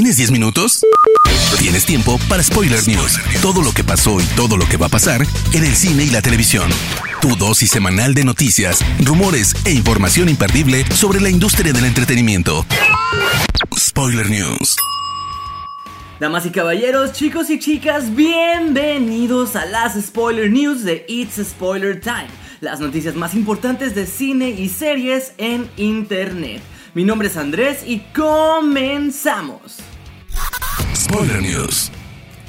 ¿Tienes 10 minutos? Tienes tiempo para Spoiler News. Todo lo que pasó y todo lo que va a pasar en el cine y la televisión. Tu dosis semanal de noticias, rumores e información imperdible sobre la industria del entretenimiento. Spoiler News. Damas y caballeros, chicos y chicas, bienvenidos a las Spoiler News de It's Spoiler Time. Las noticias más importantes de cine y series en Internet. Mi nombre es Andrés y comenzamos. Spoiler News.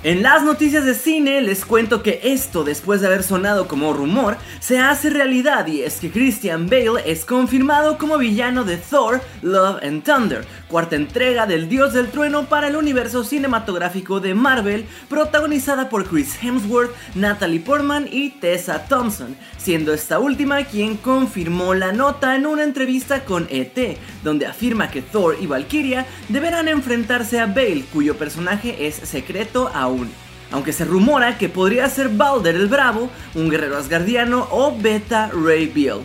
En las noticias de cine les cuento que esto, después de haber sonado como rumor, se hace realidad y es que Christian Bale es confirmado como villano de Thor, Love and Thunder, cuarta entrega del Dios del Trueno para el universo cinematográfico de Marvel, protagonizada por Chris Hemsworth, Natalie Portman y Tessa Thompson, siendo esta última quien confirmó la nota en una entrevista con ET, donde afirma que Thor y Valkyria deberán enfrentarse a Bale, cuyo personaje es secreto Aunque se rumora que podría ser Balder el Bravo, un guerrero asgardiano o Beta Ray Bill.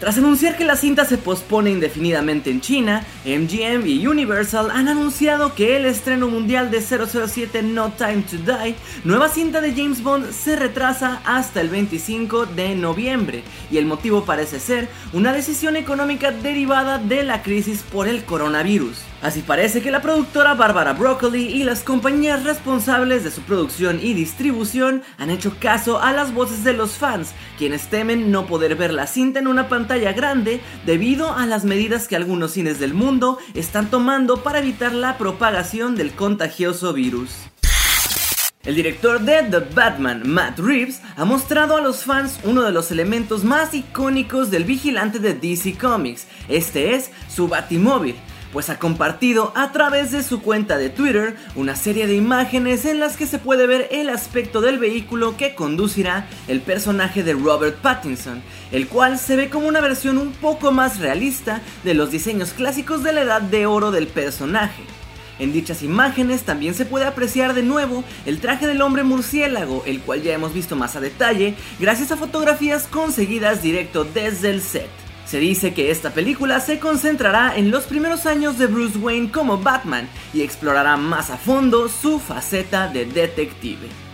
Tras anunciar que la cinta se pospone indefinidamente en China, MGM y Universal han anunciado que el estreno mundial de 007 No Time to Die, nueva cinta de James Bond, se retrasa hasta el 25 de noviembre, y el motivo parece ser una decisión económica derivada de la crisis por el coronavirus. Así parece que la productora Barbara Broccoli y las compañías responsables de su producción y distribución han hecho caso a las voces de los fans, quienes temen no poder ver la cinta en una pantalla grande debido a las medidas que algunos cines del mundo están tomando para evitar la propagación del contagioso virus. El director de The Batman, Matt Reeves, ha mostrado a los fans uno de los elementos más icónicos del vigilante de DC Comics. Este es su Batimóvil, pues ha compartido a través de su cuenta de Twitter una serie de imágenes en las que se puede ver el aspecto del vehículo que conducirá el personaje de Robert Pattinson, el cual se ve como una versión un poco más realista de los diseños clásicos de la edad de oro del personaje. En dichas imágenes también se puede apreciar de nuevo el traje del hombre murciélago, el cual ya hemos visto más a detalle gracias a fotografías conseguidas directo desde el set. Se dice que esta película se concentrará en los primeros años de Bruce Wayne como Batman y explorará más a fondo su faceta de detective.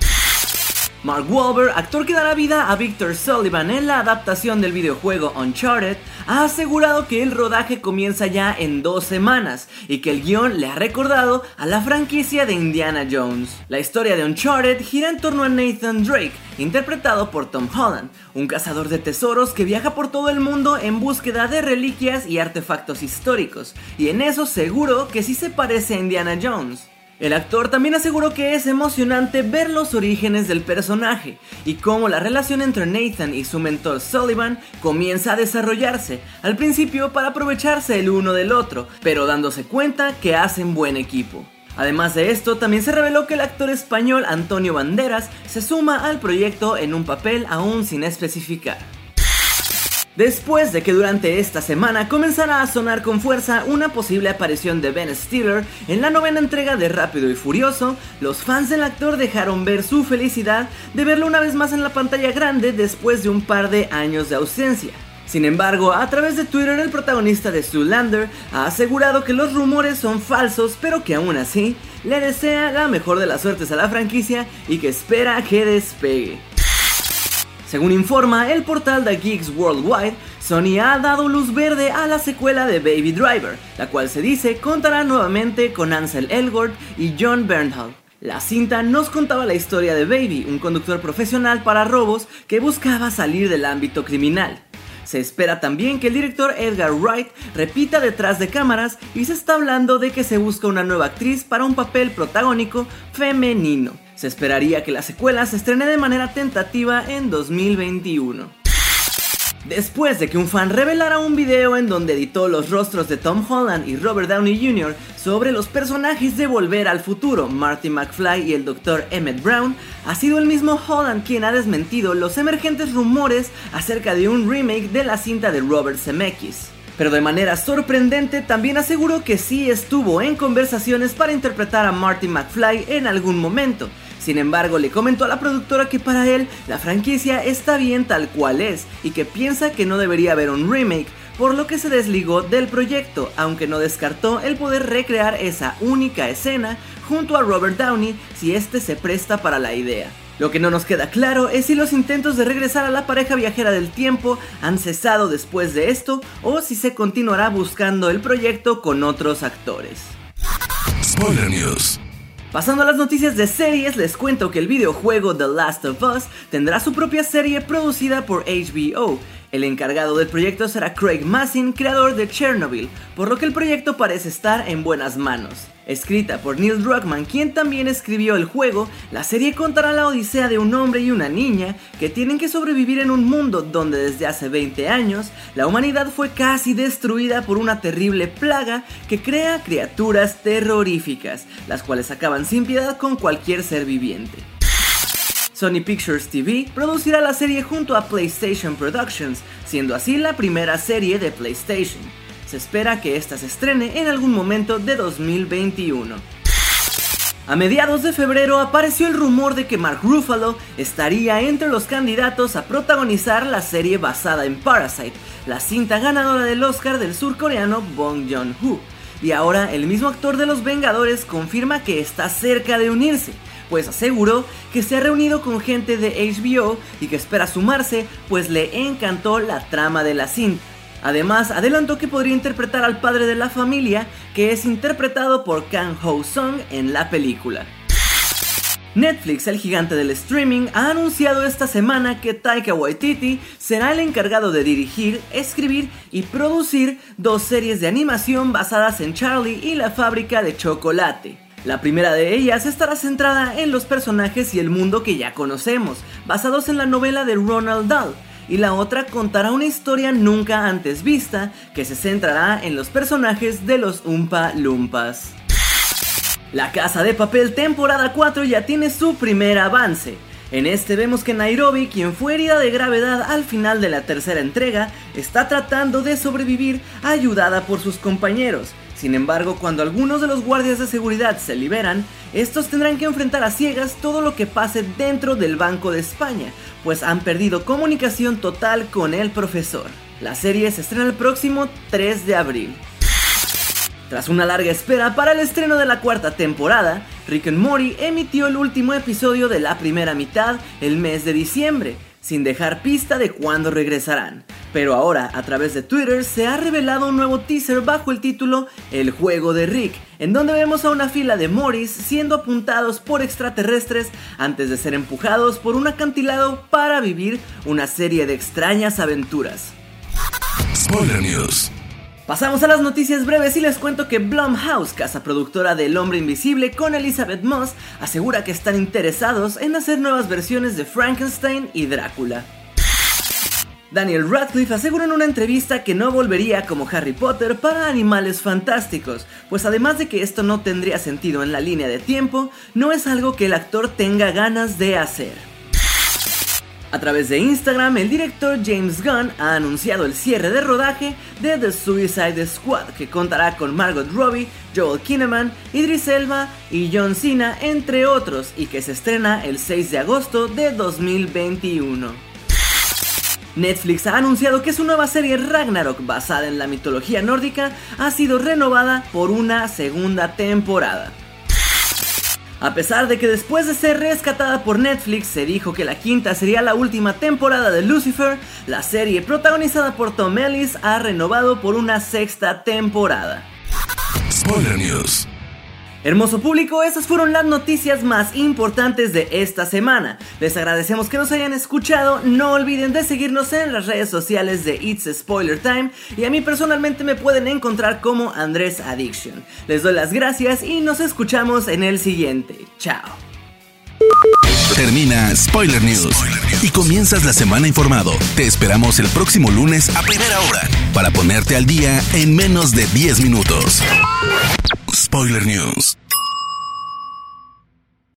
Mark Wahlberg, actor que dará vida a Victor Sullivan en la adaptación del videojuego Uncharted, ha asegurado que el rodaje comienza ya en dos semanas y que el guion le ha recordado a la franquicia de Indiana Jones. La historia de Uncharted gira en torno a Nathan Drake, interpretado por Tom Holland, un cazador de tesoros que viaja por todo el mundo en búsqueda de reliquias y artefactos históricos, y en eso seguro que sí se parece a Indiana Jones. El actor también aseguró que es emocionante ver los orígenes del personaje y cómo la relación entre Nathan y su mentor Sullivan comienza a desarrollarse, al principio para aprovecharse el uno del otro, pero dándose cuenta que hacen buen equipo. Además de esto, también se reveló que el actor español Antonio Banderas se suma al proyecto en un papel aún sin especificar. Después de que durante esta semana comenzara a sonar con fuerza una posible aparición de Ben Stiller en la novena entrega de Rápido y Furioso, los fans del actor dejaron ver su felicidad de verlo una vez más en la pantalla grande después de un par de años de ausencia. Sin embargo, a través de Twitter el protagonista de Zoolander ha asegurado que los rumores son falsos, pero que aún así le desea la mejor de las suertes a la franquicia y que espera que despegue. Según informa el portal de Geeks Worldwide, Sony ha dado luz verde a la secuela de Baby Driver, la cual se dice contará nuevamente con Ansel Elgort y John Bernthal. La cinta nos contaba la historia de Baby, un conductor profesional para robos que buscaba salir del ámbito criminal. Se espera también que el director Edgar Wright repita detrás de cámaras y se está hablando de que se busca una nueva actriz para un papel protagónico femenino. Se esperaría que la secuela se estrene de manera tentativa en 2021. Después de que un fan revelara un video en donde editó los rostros de Tom Holland y Robert Downey Jr. sobre los personajes de Volver al Futuro, Marty McFly y el Dr. Emmett Brown, ha sido el mismo Holland quien ha desmentido los emergentes rumores acerca de un remake de la cinta de Robert Zemeckis pero de manera sorprendente también aseguró que sí estuvo en conversaciones para interpretar a Marty McFly en algún momento. Sin embargo, le comentó a la productora que para él la franquicia está bien tal cual es y que piensa que no debería haber un remake, por lo que se desligó del proyecto, aunque no descartó el poder recrear esa única escena junto a Robert Downey si este se presta para la idea. Lo que no nos queda claro es si los intentos de regresar a la pareja viajera del tiempo han cesado después de esto o si se continuará buscando el proyecto con otros actores. Pasando a las noticias de series, les cuento que el videojuego The Last of Us tendrá su propia serie producida por HBO. El encargado del proyecto será Craig Massin, creador de Chernobyl, por lo que el proyecto parece estar en buenas manos. Escrita por Neil Druckmann, quien también escribió el juego, la serie contará la odisea de un hombre y una niña que tienen que sobrevivir en un mundo donde desde hace 20 años la humanidad fue casi destruida por una terrible plaga que crea criaturas terroríficas, las cuales acaban sin piedad con cualquier ser viviente. Sony Pictures TV producirá la serie junto a PlayStation Productions, siendo así la primera serie de PlayStation. Se espera que esta se estrene en algún momento de 2021. A mediados de febrero apareció el rumor de que Mark Ruffalo estaría entre los candidatos a protagonizar la serie basada en Parasite, la cinta ganadora del Oscar del surcoreano Bong Joon-ho. Y ahora el mismo actor de Los Vengadores confirma que está cerca de unirse, pues aseguró que se ha reunido con gente de HBO y que espera sumarse, pues le encantó la trama de la cinta. Además, adelantó que podría interpretar al padre de la familia, que es interpretado por Kang Ho Sung en la película. Netflix, el gigante del streaming, ha anunciado esta semana que Taika Waititi será el encargado de dirigir, escribir y producir dos series de animación basadas en Charlie y la fábrica de chocolate. La primera de ellas estará centrada en los personajes y el mundo que ya conocemos, basados en la novela de Ronald Dahl, y la otra contará una historia nunca antes vista que se centrará en los personajes de los Umpa Lumpas. La Casa de Papel temporada 4 ya tiene su primer avance. En este vemos que Nairobi, quien fue herida de gravedad al final de la tercera entrega, está tratando de sobrevivir ayudada por sus compañeros. Sin embargo, cuando algunos de los guardias de seguridad se liberan, estos tendrán que enfrentar a ciegas todo lo que pase dentro del Banco de España, pues han perdido comunicación total con el profesor. La serie se estrena el próximo 3 de abril. Tras una larga espera para el estreno de la cuarta temporada, Rick and Morty emitió el último episodio de la primera mitad el mes de diciembre, sin dejar pista de cuándo regresarán. Pero ahora, a través de Twitter, se ha revelado un nuevo teaser bajo el título El juego de Rick, en donde vemos a una fila de Morris siendo apuntados por extraterrestres antes de ser empujados por un acantilado para vivir una serie de extrañas aventuras. Spoiler News. Pasamos a las noticias breves y les cuento que Blumhouse, casa productora del Hombre Invisible con Elizabeth Moss, asegura que están interesados en hacer nuevas versiones de Frankenstein y Drácula. Daniel Radcliffe aseguró en una entrevista que no volvería como Harry Potter para Animales Fantásticos, pues además de que esto no tendría sentido en la línea de tiempo, no es algo que el actor tenga ganas de hacer. A través de Instagram, el director James Gunn ha anunciado el cierre de rodaje de The Suicide Squad, que contará con Margot Robbie, Joel Kinnaman, Idris Elba y John Cena, entre otros, y que se estrena el 6 de agosto de 2021. Netflix ha anunciado que su nueva serie Ragnarok, basada en la mitología nórdica, ha sido renovada por una segunda temporada. A pesar de que después de ser rescatada por Netflix se dijo que la quinta sería la última temporada de Lucifer, la serie protagonizada por Tom Ellis ha renovado por una sexta temporada. Spoiler News. Hermoso público, esas fueron las noticias más importantes de esta semana. Les agradecemos que nos hayan escuchado, no olviden de seguirnos en las redes sociales de It's Spoiler Time y a mí personalmente me pueden encontrar como Andrés Addiction. Les doy las gracias y nos escuchamos en el siguiente. Chao. Termina Spoiler News y comienzas la semana informado. Te esperamos el próximo lunes a primera hora para ponerte al día en menos de 10 minutos. Spoiler News.